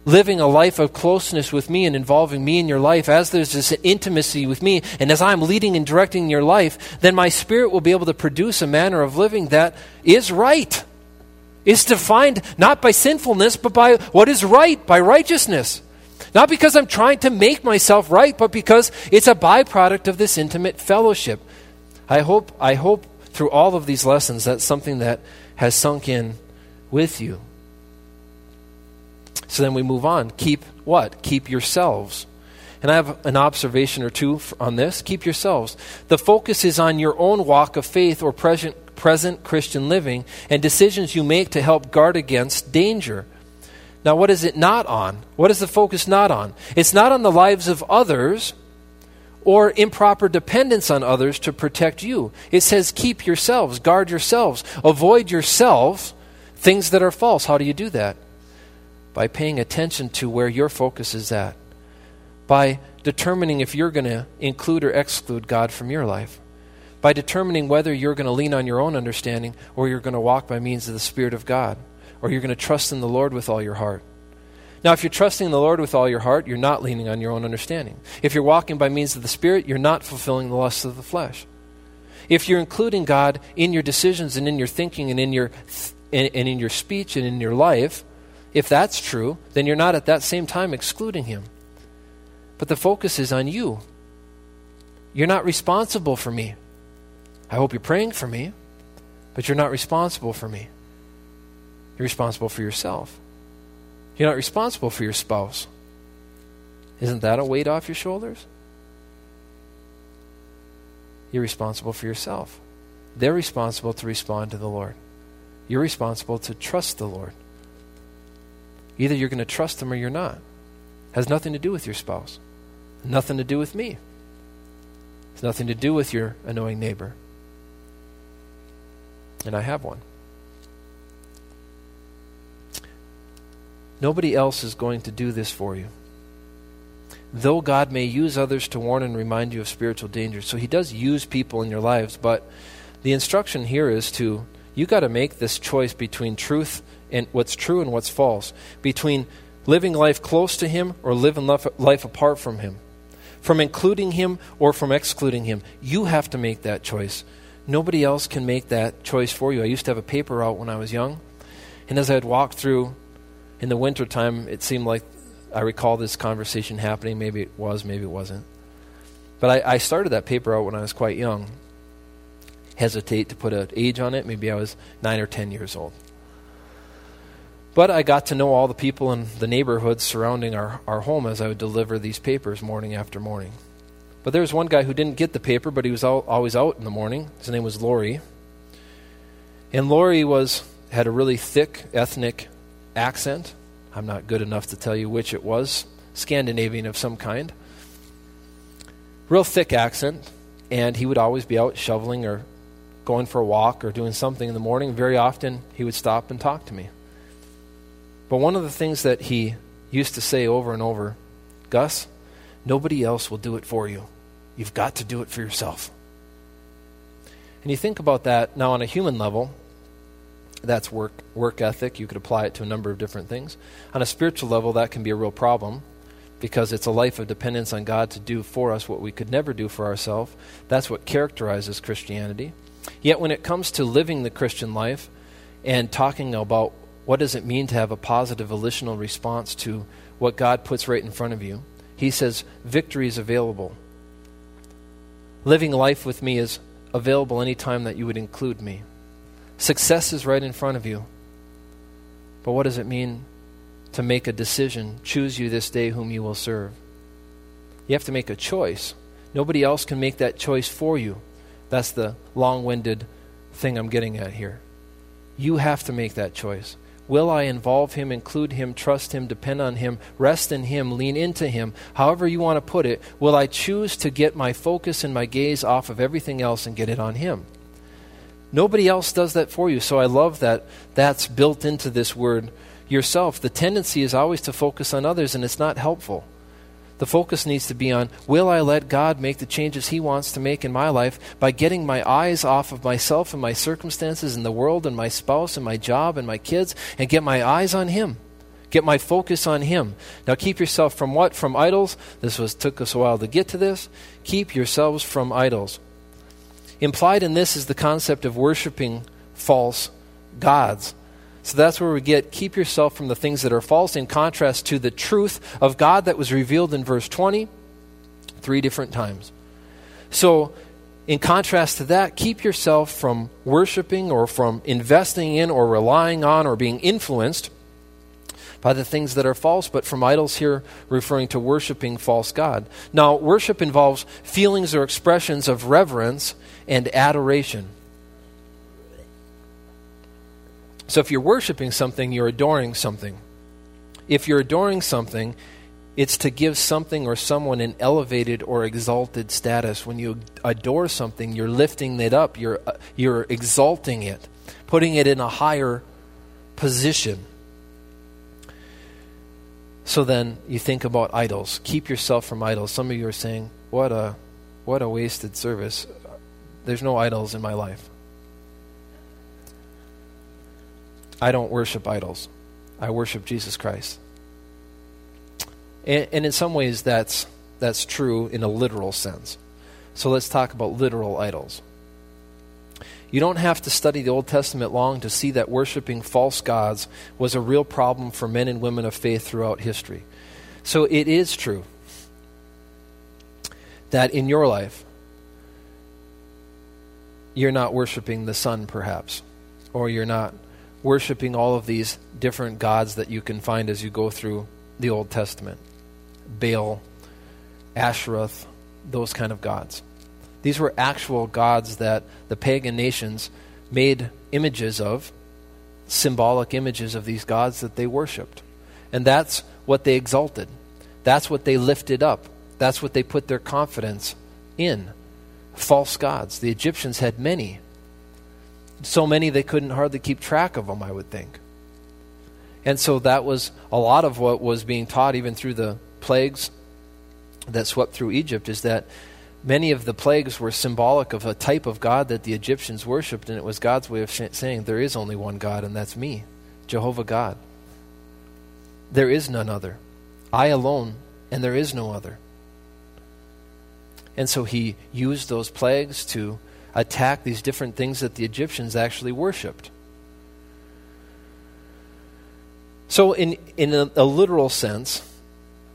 living a life of closeness with me and involving me in your life, as there's this intimacy with me, and as I'm leading and directing your life, then my spirit will be able to produce a manner of living that is right. Is defined not by sinfulness, but by what is right, by righteousness. Not because I'm trying to make myself right, but because it's a byproduct of this intimate fellowship. I hope, I hope through all of these lessons that's something that has sunk in with you. So then we move on. Keep what? Keep yourselves. And I have an observation or two on this. Keep yourselves. The focus is on your own walk of faith or present, present Christian living and decisions you make to help guard against danger. Now, what is it not on? What is the focus not on? It's not on the lives of others or improper dependence on others to protect you. It says, keep yourselves, guard yourselves, avoid yourselves things that are false. How do you do that? by paying attention to where your focus is at, by determining if you're going to include or exclude God from your life, by determining whether you're going to lean on your own understanding or you're going to walk by means of the Spirit of God, or you're going to trust in the Lord with all your heart. Now, if you're trusting the Lord with all your heart, you're not leaning on your own understanding. If you're walking by means of the Spirit, you're not fulfilling the lusts of the flesh. If you're including God in your decisions and in your thinking and in your, and in your speech and in your life, if that's true, then you're not at that same time excluding him. But the focus is on you. You're not responsible for me. I hope you're praying for me, but you're not responsible for me. You're responsible for yourself. You're not responsible for your spouse. Isn't that a weight off your shoulders? You're responsible for yourself. They're responsible to respond to the Lord. You're responsible to trust the Lord. Either you're going to trust them or you're not. Has nothing to do with your spouse. Nothing to do with me. It's nothing to do with your annoying neighbor. And I have one. Nobody else is going to do this for you. Though God may use others to warn and remind you of spiritual dangers, so He does use people in your lives, but the instruction here is to you got to make this choice between truth and what's true and what's false, between living life close to Him or living life apart from Him, from including Him or from excluding Him. You have to make that choice. Nobody else can make that choice for you. I used to have a paper out when I was young, and as I'd walk through in the wintertime, it seemed like I recall this conversation happening. Maybe it was, maybe it wasn't. But I, I started that paper out when I was quite young. Hesitate to put an age on it. Maybe I was nine or ten years old. But I got to know all the people in the neighborhood surrounding our, our home as I would deliver these papers morning after morning. But there was one guy who didn't get the paper, but he was always out in the morning. His name was Laurie. And Laurie was, had a really thick ethnic accent. I'm not good enough to tell you which it was, Scandinavian of some kind. Real thick accent, and he would always be out shoveling or going for a walk or doing something in the morning. Very often, he would stop and talk to me. But one of the things that he used to say over and over Gus, nobody else will do it for you. You've got to do it for yourself. And you think about that now on a human level, that's work, work ethic. You could apply it to a number of different things. On a spiritual level, that can be a real problem because it's a life of dependence on God to do for us what we could never do for ourselves. That's what characterizes Christianity. Yet when it comes to living the Christian life and talking about what does it mean to have a positive volitional response to what God puts right in front of you, he says victory is available. Living life with me is available anytime that you would include me. Success is right in front of you. But what does it mean to make a decision? Choose you this day whom you will serve. You have to make a choice. Nobody else can make that choice for you. That's the long winded thing I'm getting at here. You have to make that choice. Will I involve him, include him, trust him, depend on him, rest in him, lean into him, however you want to put it? Will I choose to get my focus and my gaze off of everything else and get it on him? Nobody else does that for you. So I love that that's built into this word yourself. The tendency is always to focus on others, and it's not helpful. The focus needs to be on will I let God make the changes He wants to make in my life by getting my eyes off of myself and my circumstances and the world and my spouse and my job and my kids and get my eyes on Him? Get my focus on Him. Now keep yourself from what? From idols. This was took us a while to get to this. Keep yourselves from idols. Implied in this is the concept of worshiping false gods. So that's where we get keep yourself from the things that are false in contrast to the truth of God that was revealed in verse 20 three different times. So, in contrast to that, keep yourself from worshiping or from investing in or relying on or being influenced by the things that are false, but from idols here referring to worshiping false God. Now, worship involves feelings or expressions of reverence and adoration. So if you're worshiping something, you're adoring something. If you're adoring something, it's to give something or someone an elevated or exalted status. When you adore something, you're lifting it up, you're, uh, you're exalting it, putting it in a higher position. So then you think about idols. Keep yourself from idols. Some of you are saying, what a, what a wasted service. There's no idols in my life. I don't worship idols. I worship Jesus Christ. And, and, in some ways, that's, that's true in a literal sense. So let's talk about literal idols. You don't have to study the Old Testament long to see that worshiping false gods was a real problem for men and women of faith throughout history. So it is true that in your life, you're not worshiping the sun, perhaps, or you're not worshiping all of these different gods that you can find as you go through the Old Testament Baal, Asheroth, those kind of gods. These were actual gods that the pagan nations made images of, symbolic images of these gods that they worshiped. And that's what they exalted. That's what they lifted up. That's what they put their confidence in false gods. The Egyptians had many. So many they couldn't hardly keep track of them, I would think. And so that was a lot of what was being taught, even through the plagues that swept through Egypt, is that many of the plagues were symbolic of a type of God that the Egyptians worshipped, and it was God's way of sh- saying, There is only one God, and that's me, Jehovah God. There is none other. I alone, and there is no other. And so he used those plagues to attack these different things that the Egyptians actually worshipped. So, in, in a, a, literal sense,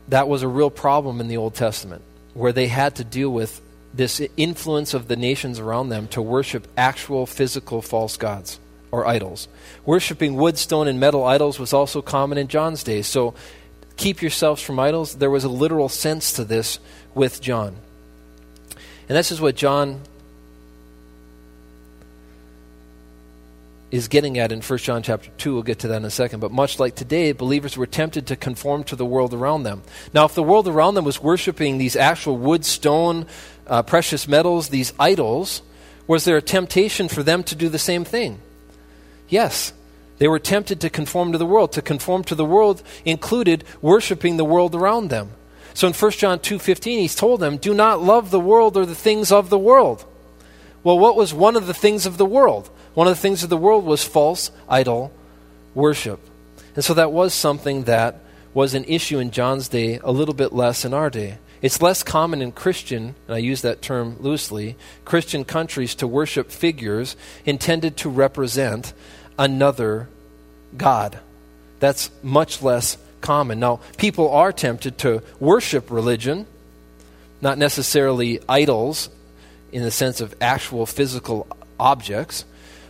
that was a real problem in the Old Testament, where they had to deal with this influence of the nations around them to worship actual physical false gods, or idols. Worshipping wood, stone, and metal idols was also common in John's day. So keep yourselves from idols. There was a literal sense to this with John. And this is what John is getting at in 1 John chapter 2. We'll get to that in a second. But much like today, believers were tempted to conform to the world around them. Now, if the world around them was worshiping these actual wood, stone, uh, precious metals, these idols, was there a temptation for them to do the same thing? Yes. They were tempted to conform to the world. To conform to the world included worshiping the world around them. So in 1 John 2:15 he's told them, "Do not love the world or the things of the world." Well, what was one of the things of the world? One of the things of the world was false idol worship. And so that was something that was an issue in John's day, a little bit less in our day. It's less common in Christian, and I use that term loosely, Christian countries to worship figures intended to represent another God. That's much less common. Now, people are tempted to worship religion, not necessarily idols in the sense of actual physical objects,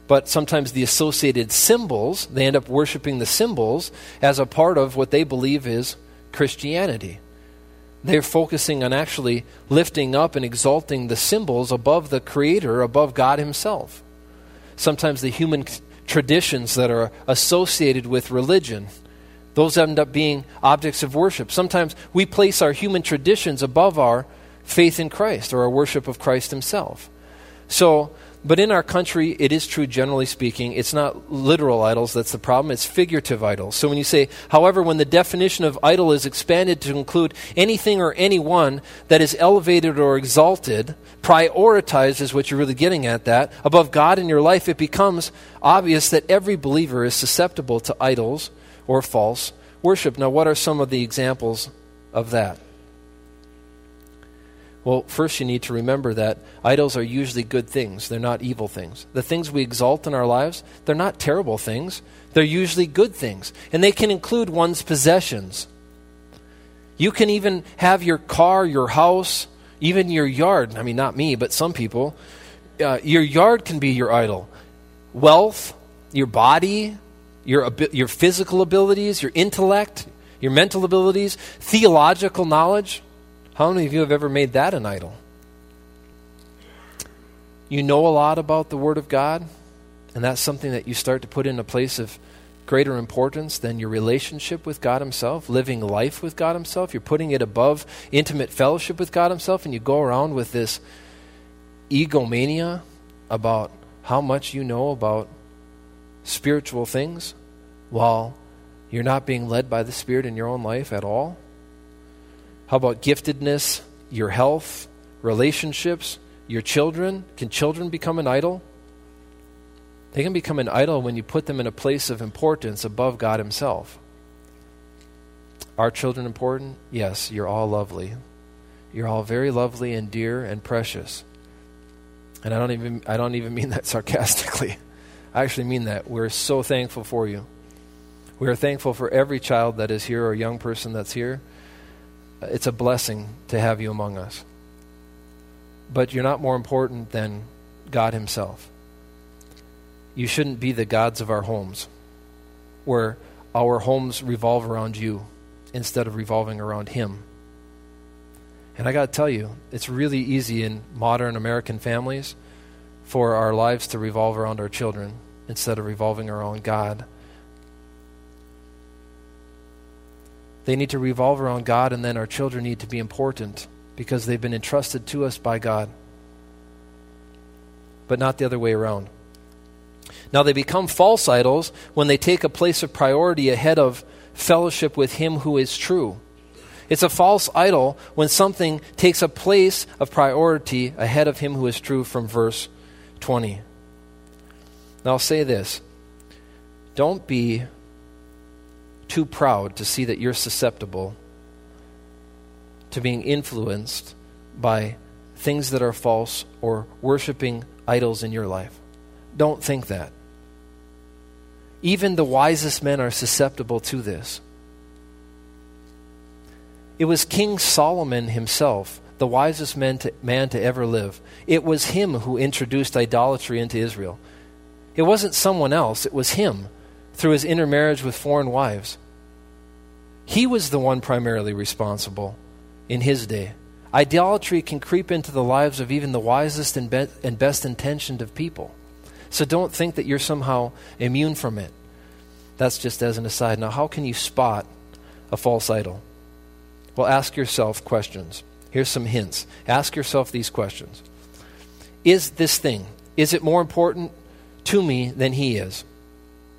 but sometimes the associated symbols, they end up worshiping the symbols as a part of what they believe is Christianity. They're focusing on actually lifting up and exalting the symbols above the Creator, above God Himself. Sometimes the human traditions that are associated with religion, those end up being objects of worship. Sometimes we place our human traditions above our faith in Christ or our worship of Christ Himself. So, but in our country, it is true, generally speaking, it's not literal idols that's the problem, it's figurative idols. So when you say, however, when the definition of idol is expanded to include anything or anyone that is elevated or exalted, prioritized is what you're really getting at that, above God in your life, it becomes obvious that every believer is susceptible to idols or false worship. Now, what are some of the examples of that? Well, first you need to remember that idols are usually good things. They're not evil things. The things we exalt in our lives, they're not terrible things. They're usually good things. And they can include one's possessions. You can even have your car, your house, even your yard. I mean, not me, but some people. Uh, your yard can be your idol. Wealth, your body, your, your physical abilities, your intellect, your mental abilities, theological knowledge. How many of you have ever made that an idol? You know a lot about the Word of God, and that's something that you start to put in a place of greater importance than your relationship with God Himself, living life with God Himself. You're putting it above intimate fellowship with God Himself, and you go around with this egomania about how much you know about spiritual things while you're not being led by the Spirit in your own life at all. How about giftedness, your health, relationships, your children? Can children become an idol? They can become an idol when you put them in a place of importance above God Himself. Are children important? Yes, you're all lovely. You're all very lovely and dear and precious. And I don't even I don't even mean that sarcastically. I actually mean that. We're so thankful for you. We are thankful for every child that is here or young person that's here it's a blessing to have you among us. But you're not more important than God Himself. You shouldn't be the gods of our homes, where our homes revolve around you instead of revolving around Him. And I got to tell you, it's really easy in modern American families for our lives to revolve around our children instead of revolving around God. They need to revolve around God, and then our children need to be important because they've been entrusted to us by God. But not the other way around. Now, they become false idols when they take a place of priority ahead of fellowship with Him who is true. It's a false idol when something takes a place of priority ahead of Him who is true from verse 20. Now, I'll say this don't be too proud to see that you're susceptible to being influenced by things that are false or worshiping idols in your life. Don't think that. Even the wisest men are susceptible to this. It was King Solomon himself, the wisest man to, man to ever live. It was him who introduced idolatry into Israel. It wasn't someone else, it was him through his intermarriage with foreign wives. He was the one primarily responsible in his day. Idolatry can creep into the lives of even the wisest and, be- and best intentioned of people. So don't think that you're somehow immune from it. That's just as an aside. Now, how can you spot a false idol? Well, ask yourself questions. Here's some hints. Ask yourself these questions Is this thing, is it more important to me than he is?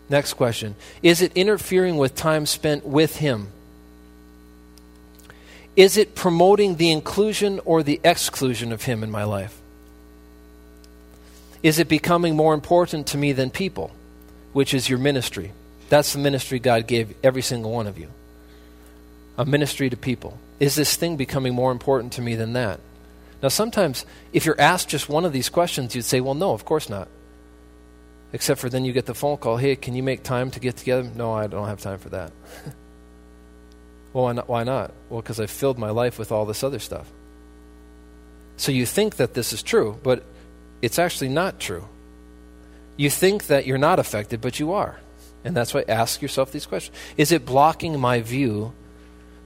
Next question Is it interfering with time spent with him? Is it promoting the inclusion or the exclusion of him in my life? Is it becoming more important to me than people, which is your ministry? That's the ministry God gave every single one of you a ministry to people. Is this thing becoming more important to me than that? Now, sometimes if you're asked just one of these questions, you'd say, well, no, of course not. Except for then you get the phone call, hey, can you make time to get together? No, I don't have time for that. well, why not? Why not? Well, because I've filled my life with all this other stuff. So you think that this is true, but it's actually not true. You think that you're not affected, but you are. And that's why ask yourself these questions. Is it blocking my view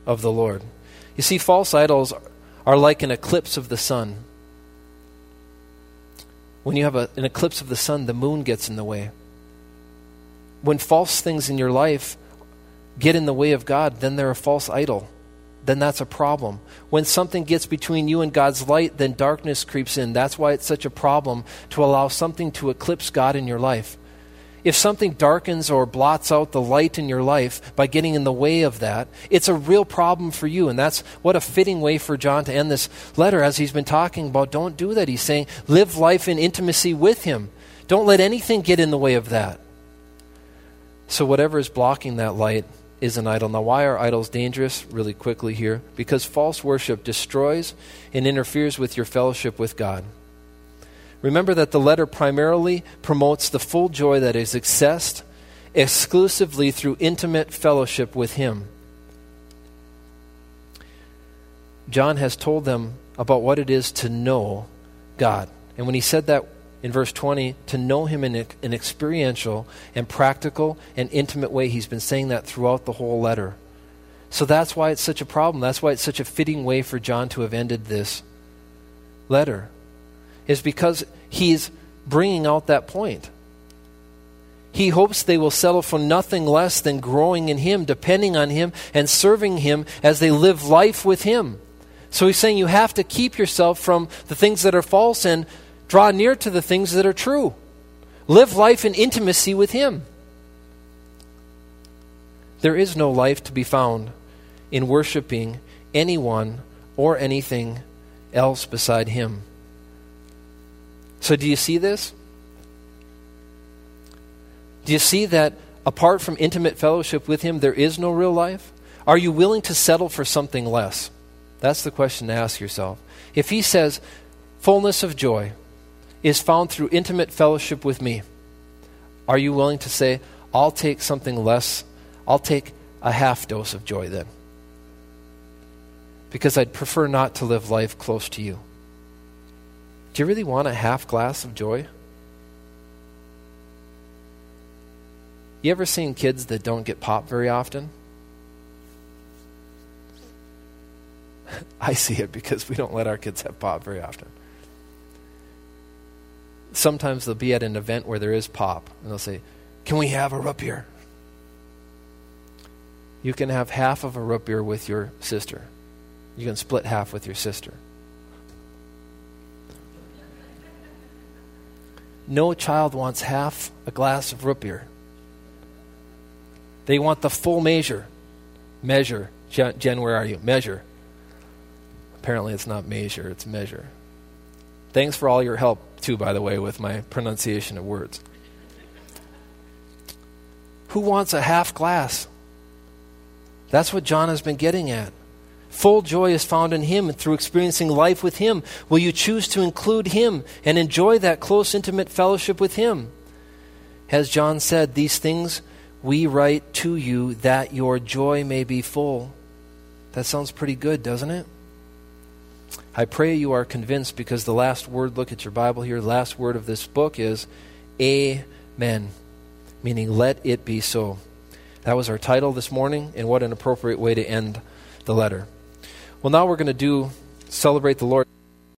of the Lord? You see, false idols are like an eclipse of the sun. When you have a, an eclipse of the sun, the moon gets in the way. When false things in your life get in the way of God, then they're a false idol. Then that's a problem. When something gets between you and God's light, then darkness creeps in. That's why it's such a problem to allow something to eclipse God in your life if something darkens or blots out the light in your life by getting in the way of that, it's a real problem for you. And that's what a fitting way for John to end this letter as he's been talking about. Don't do that. He's saying, live life in intimacy with him. Don't let anything get in the way of that. So, whatever is blocking that light is an idol. Now, why are idols dangerous? Really quickly here. Because false worship destroys and interferes with your fellowship with God. Remember that the letter primarily promotes the full joy that is accessed exclusively through intimate fellowship with Him. John has told them about what it is to know God. And when he said that in verse 20, to know Him in an experiential and practical and intimate way, he's been saying that throughout the whole letter. So that's why it's such a problem. That's why it's such a fitting way for John to have ended this letter is because he's bringing out that point. He hopes they will settle for nothing less than growing in Him, depending on Him, and serving Him as they live life with Him. So he's saying you have to keep yourself from the things that are false and draw near to the things that are true. Live life in intimacy with Him. There is no life to be found in worshiping anyone or anything else beside Him. So, do you see this? Do you see that apart from intimate fellowship with Him, there is no real life? Are you willing to settle for something less? That's the question to ask yourself. If He says, fullness of joy is found through intimate fellowship with me, are you willing to say, I'll take something less? I'll take a half dose of joy then? Because I'd prefer not to live life close to you. Do you really want a half glass of joy? You ever seen kids that don't get pop very often? I see it because we don't let our kids have pop very often. Sometimes they'll be at an event where there is pop, and they'll say, Can we have a root beer? You can have half of a root beer with your sister. You can split half with your sister. No child wants half a glass of root beer. They want the full measure. Measure. Jen, Jen, where are you? Measure. Apparently, it's not measure, it's measure. Thanks for all your help, too, by the way, with my pronunciation of words. Who wants a half glass? That's what John has been getting at. Full joy is found in Him and through experiencing life with Him. Will you choose to include Him and enjoy that close, intimate fellowship with Him? As John said, these things we write to you that your joy may be full. That sounds pretty good, doesn't it? I pray you are convinced because the last word, look at your Bible here, the last word of this book is Amen. meaning let it be so. That was our title this morning, and what an appropriate way to end the letter. Well, now we're going to do celebrate the Lord.